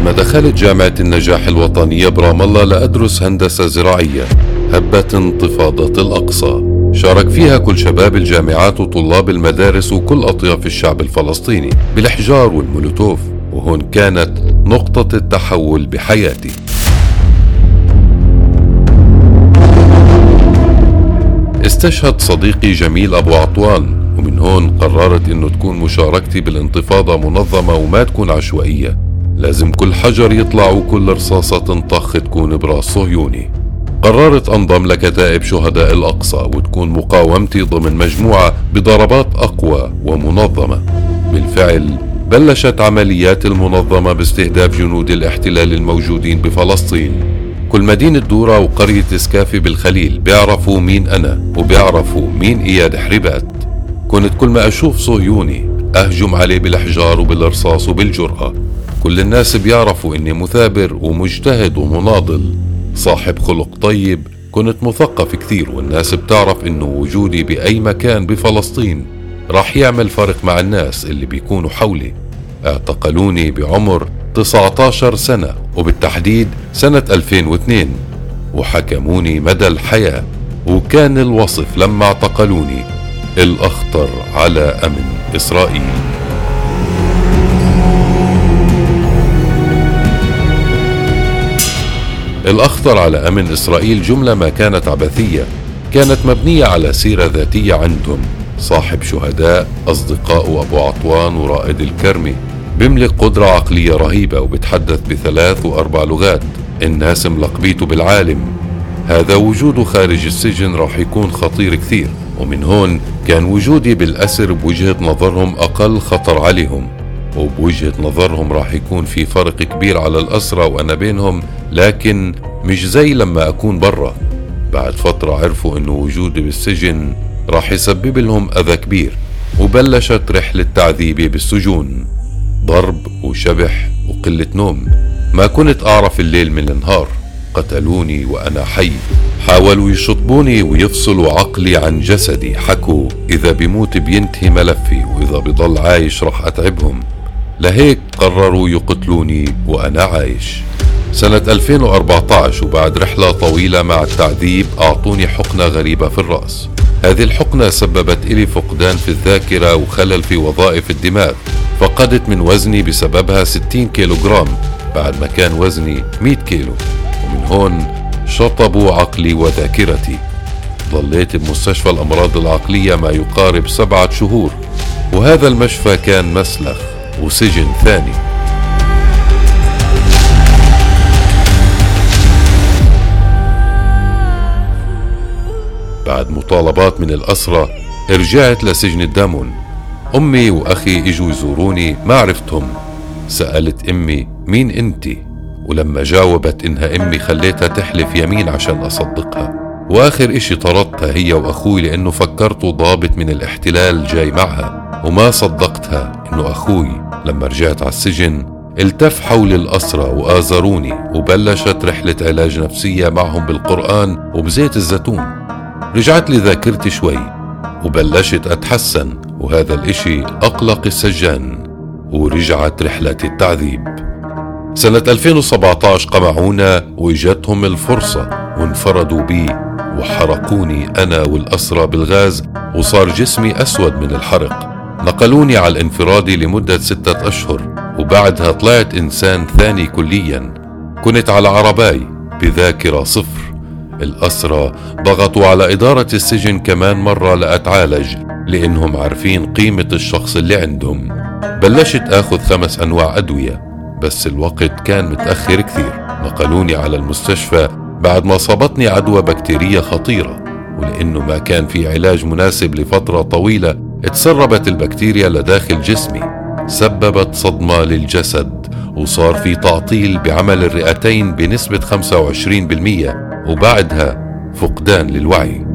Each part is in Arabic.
بعد ما دخلت جامعة النجاح الوطنية برام الله لأدرس هندسة زراعية هبت انتفاضة الأقصى. شارك فيها كل شباب الجامعات وطلاب المدارس وكل أطياف الشعب الفلسطيني بالإحجار والمولوتوف. وهون كانت نقطة التحول بحياتي. استشهد صديقي جميل أبو عطوان ومن هون قررت إنه تكون مشاركتي بالانتفاضة منظمة وما تكون عشوائية. لازم كل حجر يطلع وكل رصاصة تنطخ تكون براس صهيوني قررت أنضم لكتائب شهداء الأقصى وتكون مقاومتي ضمن مجموعة بضربات أقوى ومنظمة. بالفعل بلشت عمليات المنظمة باستهداف جنود الاحتلال الموجودين بفلسطين. كل مدينة دورة وقرية سكافي بالخليل بيعرفوا مين أنا وبيعرفوا مين إياد حربات كنت كل ما أشوف صهيوني أهجم عليه بالإحجار وبالرصاص وبالجرأة. كل الناس بيعرفوا إني مثابر ومجتهد ومناضل. صاحب خلق طيب كنت مثقف كثير والناس بتعرف إنه وجودي بأي مكان بفلسطين. راح يعمل فرق مع الناس اللي بيكونوا حولي. اعتقلوني بعمر 19 سنة وبالتحديد سنة 2002 وحكموني مدى الحياة وكان الوصف لما اعتقلوني. الأخطر على أمن إسرائيل. الأخطر على أمن إسرائيل جملة ما كانت عبثية كانت مبنية على سيرة ذاتية عندهم صاحب شهداء أصدقاء أبو عطوان ورائد الكرمي بيملك قدرة عقلية رهيبة وبتحدث بثلاث وأربع لغات. الناس ملقبيته بالعالم. هذا وجوده خارج السجن راح يكون خطير كثير ومن هون كان وجودي بالأسر بوجهة نظرهم أقل خطر عليهم. وبوجهة نظرهم راح يكون في فرق كبير على الأسرة وأنا بينهم لكن مش زي لما أكون برا. بعد فترة عرفوا إنه وجودي بالسجن راح يسبب لهم أذى كبير وبلشت رحلة تعذيبي بالسجون. ضرب وشبح وقلة نوم. ما كنت أعرف الليل من النهار. قتلوني وأنا حي. حاولوا يشطبوني ويفصلوا عقلي عن جسدي. حكوا إذا بموت بينتهي ملفي وإذا بضل عايش رح أتعبهم. لهيك قرروا يقتلوني وأنا عايش. سنة 2014 وبعد رحلة طويلة مع التعذيب أعطوني حقنة غريبة في الرأس. هذه الحقنة سببت إلي فقدان في الذاكرة وخلل في وظائف الدماغ. فقدت من وزني بسببها 60 كيلوغرام بعد ما كان وزني 100 كيلو. ومن هون شطبوا عقلي وذاكرتي. ظليت بمستشفى الأمراض العقلية ما يقارب سبعة شهور. وهذا المشفى كان مسلخ وسجن ثاني. بعد مطالبات من الأسرة رجعت لسجن الدامون أمي وأخي إجوا يزوروني ما عرفتهم. سألت أمي مين أنتِ؟ ولما جاوبت إنها أمي خليتها تحلف يمين عشان أصدقها. وآخر إشي طردتها هي وأخوي لأنه فكرته ضابط من الاحتلال جاي معها. وما صدقتها إنه أخوي. لما رجعت على السجن التف حول الأسرة وآزروني وبلشت رحلة علاج نفسية معهم بالقرآن وبزيت الزيتون. رجعت لي ذاكرتي شوي وبلشت أتحسن وهذا الإشي أقلق السجان ورجعت رحلة التعذيب. سنة 2017 قمعونا وإجتهم الفرصة وانفردوا بي وحرقوني أنا والأسرى بالغاز وصار جسمي أسود من الحرق. نقلوني على الانفراد لمدة ستة أشهر وبعدها طلعت إنسان ثاني كليا. كنت على عرباي بذاكرة صفر. الأسرى ضغطوا على إدارة السجن كمان مرة لأتعالج لأنهم عارفين قيمة الشخص اللي عندهم. بلشت آخذ خمس أنواع أدوية بس الوقت كان متأخر كثير. نقلوني على المستشفى بعد ما صابتني عدوى بكتيرية خطيرة ولأنه ما كان في علاج مناسب لفترة طويلة تسربت البكتيريا لداخل جسمي. سببت صدمة للجسد وصار في تعطيل بعمل الرئتين بنسبة 25% وبعدها فقدان للوعي.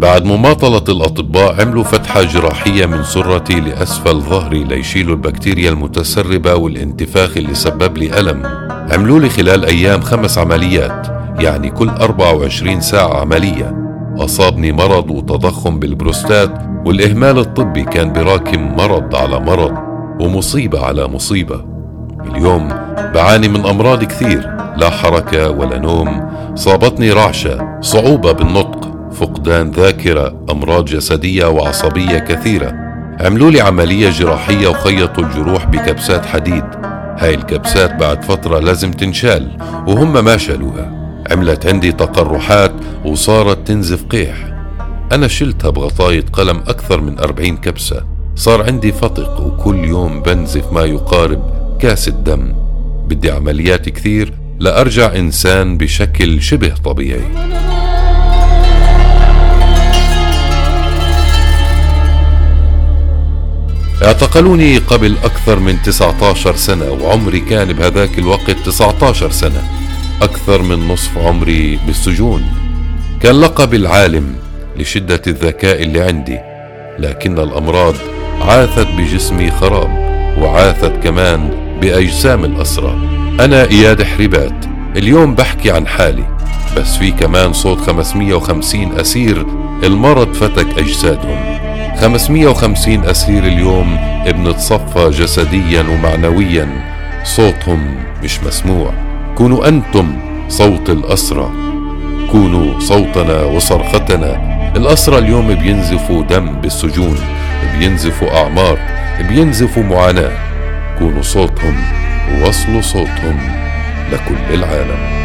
بعد مماطلة الأطباء عملوا فتحة جراحية من سرتي لأسفل ظهري ليشيلوا البكتيريا المتسربة والانتفاخ اللي سبب لي ألم. عملوا لي خلال أيام خمس عمليات يعني كل 24 ساعة عملية. أصابني مرض وتضخم بالبروستات والإهمال الطبي كان براكم مرض على مرض ومصيبة على مصيبة. اليوم بعاني من أمراض كثير لا حركة ولا نوم صابتني رعشة صعوبة بالنطق فقدان ذاكرة أمراض جسدية وعصبية كثيرة. عملوا لي عملية جراحية وخيطوا الجروح بكبسات حديد. هاي الكبسات بعد فترة لازم تنشال وهم ما شالوها. عملت عندي تقرحات وصارت تنزف قيح. أنا شلتها بغطاية قلم أكثر من أربعين كبسة. صار عندي فتق وكل يوم بنزف ما يقارب كاسة دم بدي عمليات كثير لأرجع إنسان بشكل شبه طبيعي. اعتقلوني قبل أكثر من 19 سنة وعمري كان بهذاك الوقت 19 سنة. أكثر من نصف عمري بالسجون. كان لقب العالم لشدة الذكاء اللي عندي لكن الأمراض عاثت بجسمي خراب وعاثت كمان بأجسام الأسرى. أنا إياد حربات اليوم بحكي عن حالي. بس في كمان صوت 550 أسير. المرض فتك أجسادهم. 550 أسير اليوم بنتصفى جسديا ومعنويا. صوتهم مش مسموع. كونوا أنتم صوت الأسرى. كونوا صوتنا وصرختنا. الأسرى اليوم بينزفوا دم بالسجون بينزفوا أعمار بينزفوا معاناة. كونوا صوتهم ووصلوا صوتهم لكل العالم.